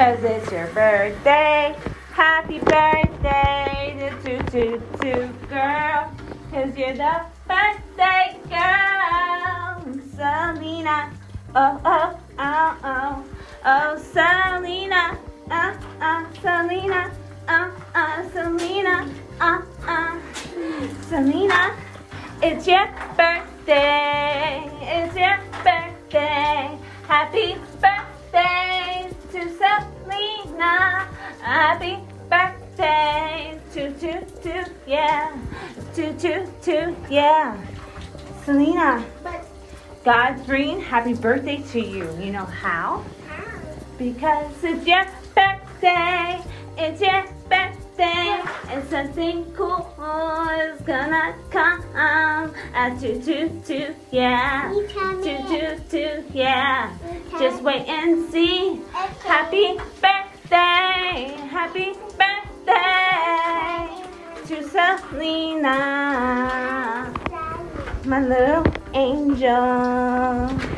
Cause it's your birthday. Happy birthday to to to girl. Cause you're the birthday girl. Selena. Oh oh oh oh. Oh Selena. Uh uh Selena. Uh uh Selena. Uh uh Selena. It's your birthday. It's your birthday. Happy birthday Happy birthday to to to yeah. To to to yeah. Selena, But God's bringing happy birthday to you. You know how? Because it's your birthday. It's your birthday. And something cool is gonna come. At two, two, two, yeah. You tell me. Two, two, two, yeah. Just wait and see. Happy Happy birthday to Selena, my little angel.